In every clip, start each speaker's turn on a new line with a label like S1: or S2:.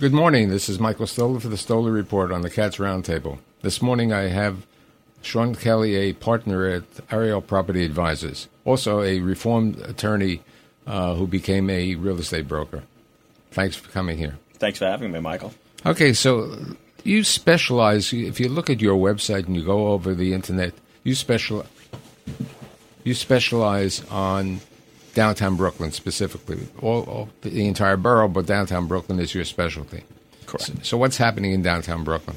S1: Good morning. This is Michael Stoler for the Stoler Report on the Cats Roundtable. This morning I have Sean Kelly, a partner at Ariel Property Advisors, also a reformed attorney uh, who became a real estate broker. Thanks for coming here.
S2: Thanks for having me, Michael.
S1: Okay, so you specialize. If you look at your website and you go over the internet, you special you specialize on downtown Brooklyn specifically, all, all, the entire borough, but downtown Brooklyn is your specialty.
S2: Correct.
S1: So, so, what's happening in downtown Brooklyn?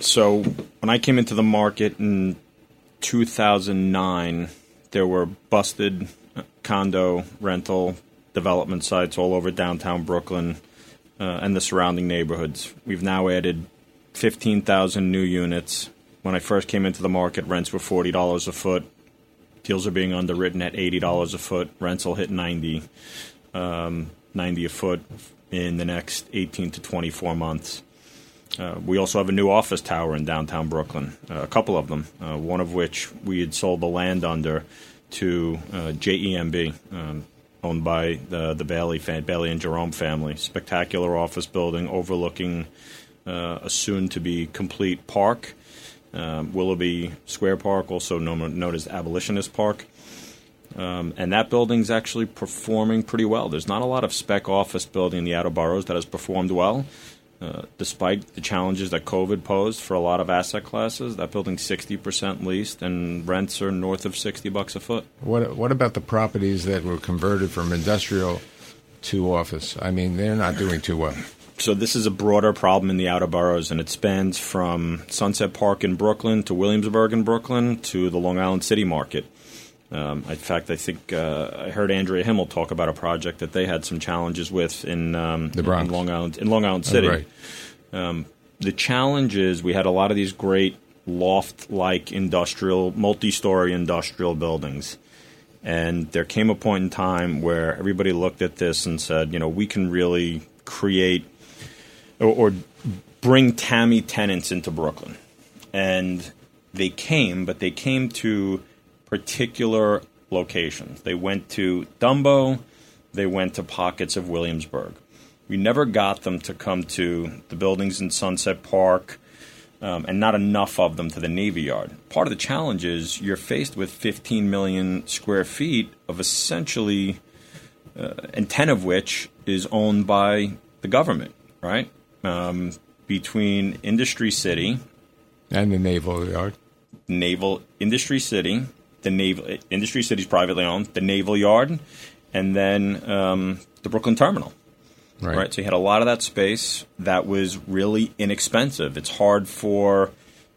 S2: So, when I came into the market in 2009, there were busted condo rental development sites all over downtown Brooklyn uh, and the surrounding neighborhoods. We've now added 15,000 new units. When I first came into the market, rents were $40 a foot. Deals are being underwritten at $80 a foot. Rents will hit 90, um, 90 a foot in the next 18 to 24 months. Uh, we also have a new office tower in downtown Brooklyn, uh, a couple of them, uh, one of which we had sold the land under to uh, JEMB, um, owned by the, the Bailey, Bailey and Jerome family. Spectacular office building overlooking uh, a soon to be complete park, um, Willoughby Square Park, also known, known as Abolitionist Park. Um, and that building's actually performing pretty well. There's not a lot of spec office building in the outer boroughs that has performed well. Uh, despite the challenges that COVID posed for a lot of asset classes, that building's 60% leased and rents are north of 60 bucks a foot.
S1: What what about the properties that were converted from industrial to office? I mean, they're not doing too well.
S2: So this is a broader problem in the outer boroughs, and it spans from Sunset Park in Brooklyn to Williamsburg in Brooklyn to the Long Island City market. Um, in fact, I think uh, I heard Andrea Himmel talk about a project that they had some challenges with in um,
S1: the Bronx,
S2: in Long Island, in Long Island City.
S1: Oh, right.
S2: um, the challenge is we had a lot of these great loft-like industrial, multi-story industrial buildings, and there came a point in time where everybody looked at this and said, you know, we can really create or, or bring TAMI tenants into Brooklyn, and they came, but they came to particular locations. They went to Dumbo, they went to pockets of Williamsburg. We never got them to come to the buildings in Sunset Park, um, and not enough of them to the Navy Yard. Part of the challenge is you're faced with 15 million square feet of essentially, uh, and 10 of which is owned by the government, right? Um, between Industry City
S1: and the Naval Yard,
S2: Naval Industry City, the naval industry cities privately owned, the naval yard, and then um, the Brooklyn terminal.
S1: Right.
S2: right. So you had a lot of that space that was really inexpensive. It's hard for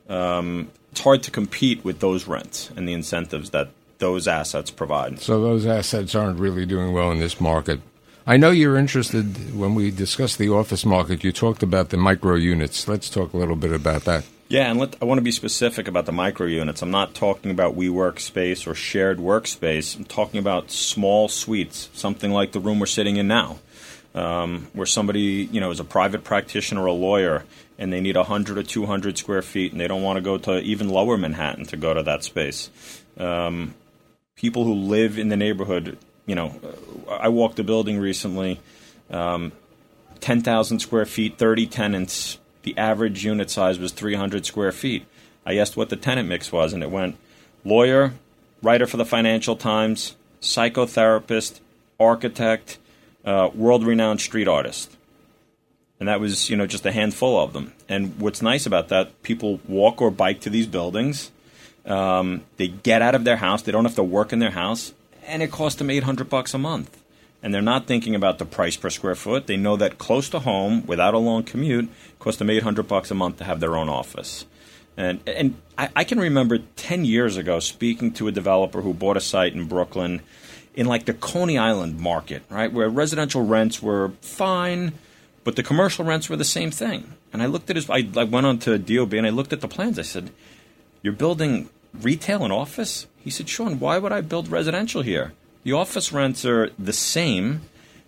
S2: um, it's hard to compete with those rents and the incentives that those assets provide.
S1: So those assets aren't really doing well in this market. I know you're interested when we discussed the office market. You talked about the micro units. Let's talk a little bit about that.
S2: Yeah, and let, I want to be specific about the micro units. I'm not talking about WeWork space or shared workspace. I'm talking about small suites, something like the room we're sitting in now, um, where somebody you know is a private practitioner or a lawyer, and they need 100 or 200 square feet, and they don't want to go to even lower Manhattan to go to that space. Um, people who live in the neighborhood, you know, I walked a building recently, um, 10,000 square feet, 30 tenants the average unit size was 300 square feet. I asked what the tenant mix was, and it went lawyer, writer for the Financial Times, psychotherapist, architect, uh, world renowned street artist. And that was, you know, just a handful of them. And what's nice about that, people walk or bike to these buildings. Um, they get out of their house. They don't have to work in their house, and it costs them 800 bucks a month and they're not thinking about the price per square foot. They know that close to home, without a long commute, costs them 800 bucks a month to have their own office. And and I, I, can remember 10 years ago speaking to a developer who bought a site in Brooklyn in like the Coney Island market, right, where residential rents were fine, but the commercial rents were the same thing. And I looked at his, I, I went on to DOB and I looked at the plans. I said, "You're building retail and office?" He said, "Sean, why would I build residential here?" The office rents are the same,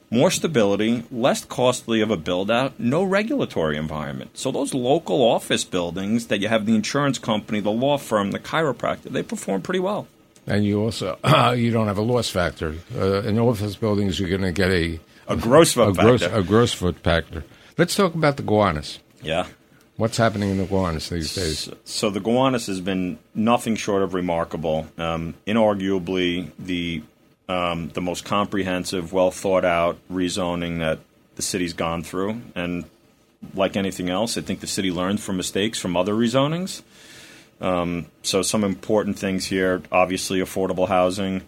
S2: more stability, less costly of a build out, no regulatory environment. So those local office buildings that you have the insurance company, the law firm, the chiropractor, they perform pretty well.
S1: And you also uh, you don't have a loss factor. Uh, in office buildings, you're going to get a,
S2: a gross foot
S1: a gross,
S2: factor.
S1: a gross foot factor. Let's talk about the Gowanus.
S2: yeah.
S1: What's happening in the Gowanus these days?
S2: So, so the Gowanus has been nothing short of remarkable. Um, inarguably, the um, the most comprehensive, well thought out rezoning that the city's gone through, and like anything else, I think the city learned from mistakes from other rezonings. Um, so some important things here: obviously, affordable housing,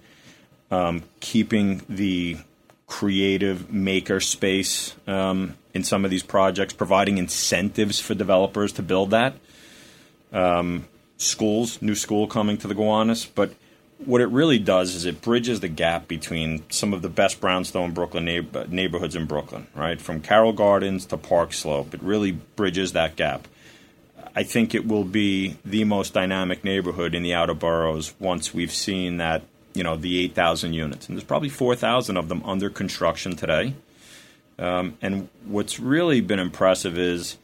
S2: um, keeping the creative maker space um, in some of these projects, providing incentives for developers to build that. Um, schools, new school coming to the Gowanus, but what it really does is it bridges the gap between some of the best brownstone Brooklyn neighbor- neighborhoods in Brooklyn, right? From Carroll Gardens to Park Slope. It really bridges that gap. I think it will be the most dynamic neighborhood in the outer boroughs once we've seen that, you know, the 8,000 units. And there's probably 4,000 of them under construction today. Um, and what's really been impressive is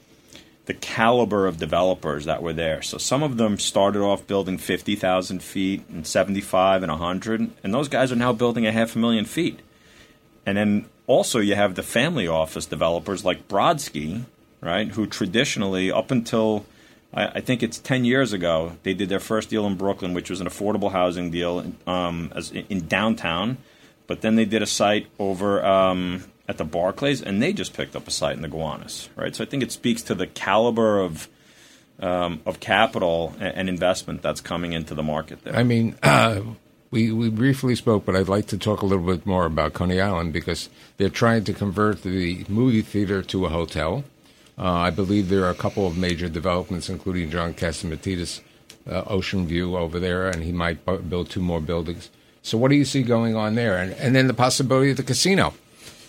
S2: the caliber of developers that were there. So some of them started off building 50,000 feet and 75 and 100, and those guys are now building a half a million feet. And then also you have the family office developers like Brodsky, right, who traditionally, up until I, I think it's 10 years ago, they did their first deal in Brooklyn, which was an affordable housing deal um, as in, in downtown. But then they did a site over um, at the Barclays, and they just picked up a site in the Gowanus, right? So I think it speaks to the caliber of um, of capital and, and investment that's coming into the market there.
S1: I mean, uh, we we briefly spoke, but I'd like to talk a little bit more about Coney Island because they're trying to convert the movie theater to a hotel. Uh, I believe there are a couple of major developments, including John Catsimatidis, uh, Ocean View over there, and he might bu- build two more buildings. So, what do you see going on there? And, and then the possibility of the casino.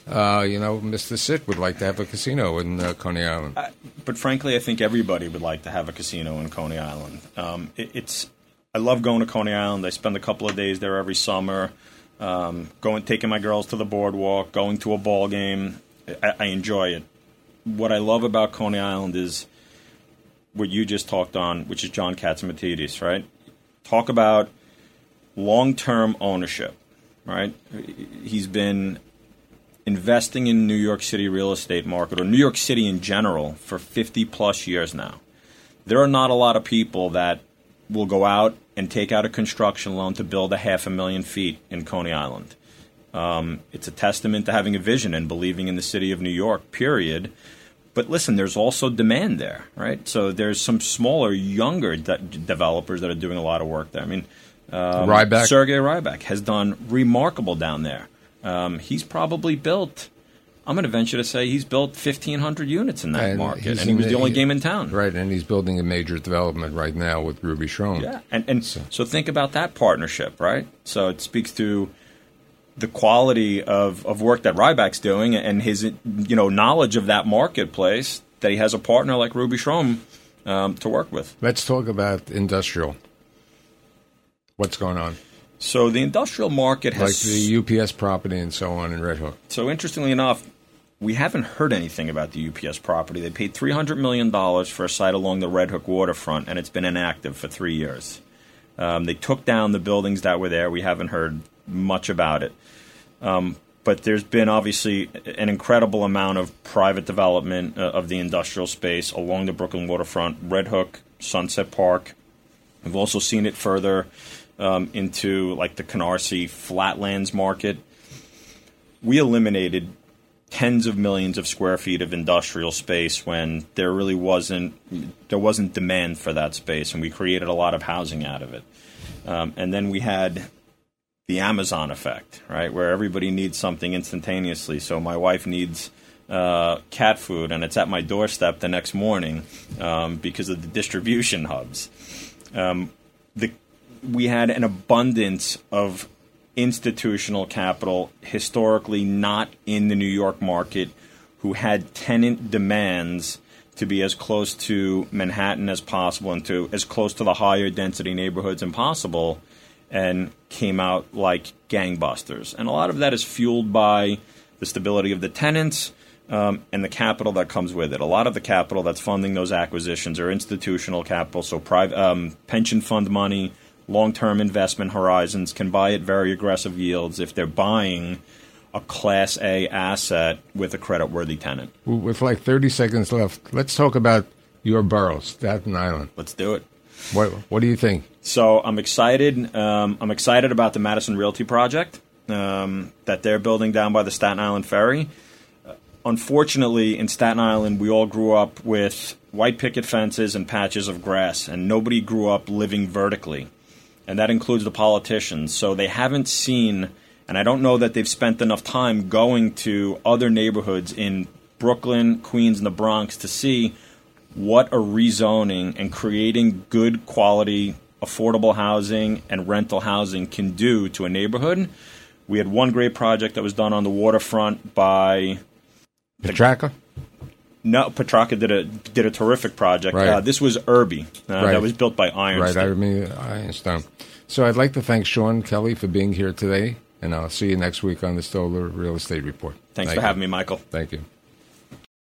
S1: Uh, you know, Mr. Sit would like to have a casino in uh, Coney Island.
S2: but frankly, I think everybody would like to have a casino in Coney Island. Um, it, it's I love going to Coney Island. I spend a couple of days there every summer. Um, going, taking my girls to the boardwalk, going to a ball game. I, I enjoy it. What I love about Coney Island is what you just talked on, which is John Catsimatidis, right? Talk about long-term ownership, right? He's been investing in New York City real estate market or New York City in general for 50 plus years now. There are not a lot of people that will go out and take out a construction loan to build a half a million feet in Coney Island. Um, it's a testament to having a vision and believing in the city of New York, period. But listen, there's also demand there, right? So there's some smaller, younger de- developers that are doing a lot of work there. I mean, um,
S1: Rybak.
S2: Sergey Rybak has done remarkable down there. Um, he's probably built. I'm going to venture to say he's built 1,500 units in that
S1: And
S2: market, and he was the
S1: the-
S2: only game in town.
S1: Right, and he's building a major development right now with Ruby Schron.
S2: Yeah, and and so, think about that partnership, right? So it speaks to the quality of, of work that Rybak's doing and his you know knowledge of that marketplace that he has a partner like Ruby Schron um, to work with.
S1: Let's talk about industrial. What's going on?
S2: So the industrial market
S1: Like the UPS property and so on in Red Hook.
S2: So interestingly enough, we haven't heard anything about the UPS property. They paid three hundred million dollars for a site along the Red Hook waterfront, and it's been inactive for three years. Um, they took down the buildings that were there. We haven't heard much about it. Um, but there's been obviously an incredible amount of private development uh, of the industrial space along the Brooklyn waterfront, Red Hook, Sunset Park. We've also seen it further um, into like the Canarsie flatlands market. We eliminated tens of millions of square feet of industrial space when there really wasn't there wasn't demand for that space, and we created a lot of housing out of it. Um, and then we had the Amazon effect, right, where everybody needs something instantaneously. So my wife needs uh, cat food, and it's at my doorstep the next morning um, because of the distribution hubs. Um, the we had an abundance of institutional capital historically not in the New York market who had tenant demands to be as close to Manhattan as possible and to as close to the higher density neighborhoods as possible and came out like gangbusters. And a lot of that is fueled by the stability of the tenants um, and the capital that comes with it. A lot of the capital that's funding those acquisitions are institutional capital, so private um, pension fund money, long term investment horizons can buy at very aggressive yields if they're buying a Class A asset with a credit-worthy tenant.
S1: With like 30 seconds left, let's talk about your borough, Staten Island.
S2: Let's do it.
S1: What What do you think?
S2: So I'm excited. Um, I'm excited about the Madison Realty project um, that they're building down by the Staten Island Ferry. Uh, unfortunately, in Staten Island, we all grew up with white picket fences and patches of grass, and nobody grew up living vertically, and that includes the politicians. So they haven't seen, and I don't know that they've spent enough time going to other neighborhoods in Brooklyn, Queens, and the Bronx to see what a rezoning and creating good quality affordable housing and rental housing can do to a neighborhood. We had one great project that was done on the waterfront by
S1: Petrarca.
S2: No, Petrarca did a did a terrific project.
S1: Right.
S2: Uh, this was Urby uh,
S1: Right.
S2: that was built by Iron
S1: Right. I mean, I understand. So I'd like to thank Sean Kelly for being here today, and I'll see you next week on the Stoler Real Estate Report.
S2: Thanks
S1: Thank
S2: for
S1: you.
S2: having me, Michael.
S1: Thank you.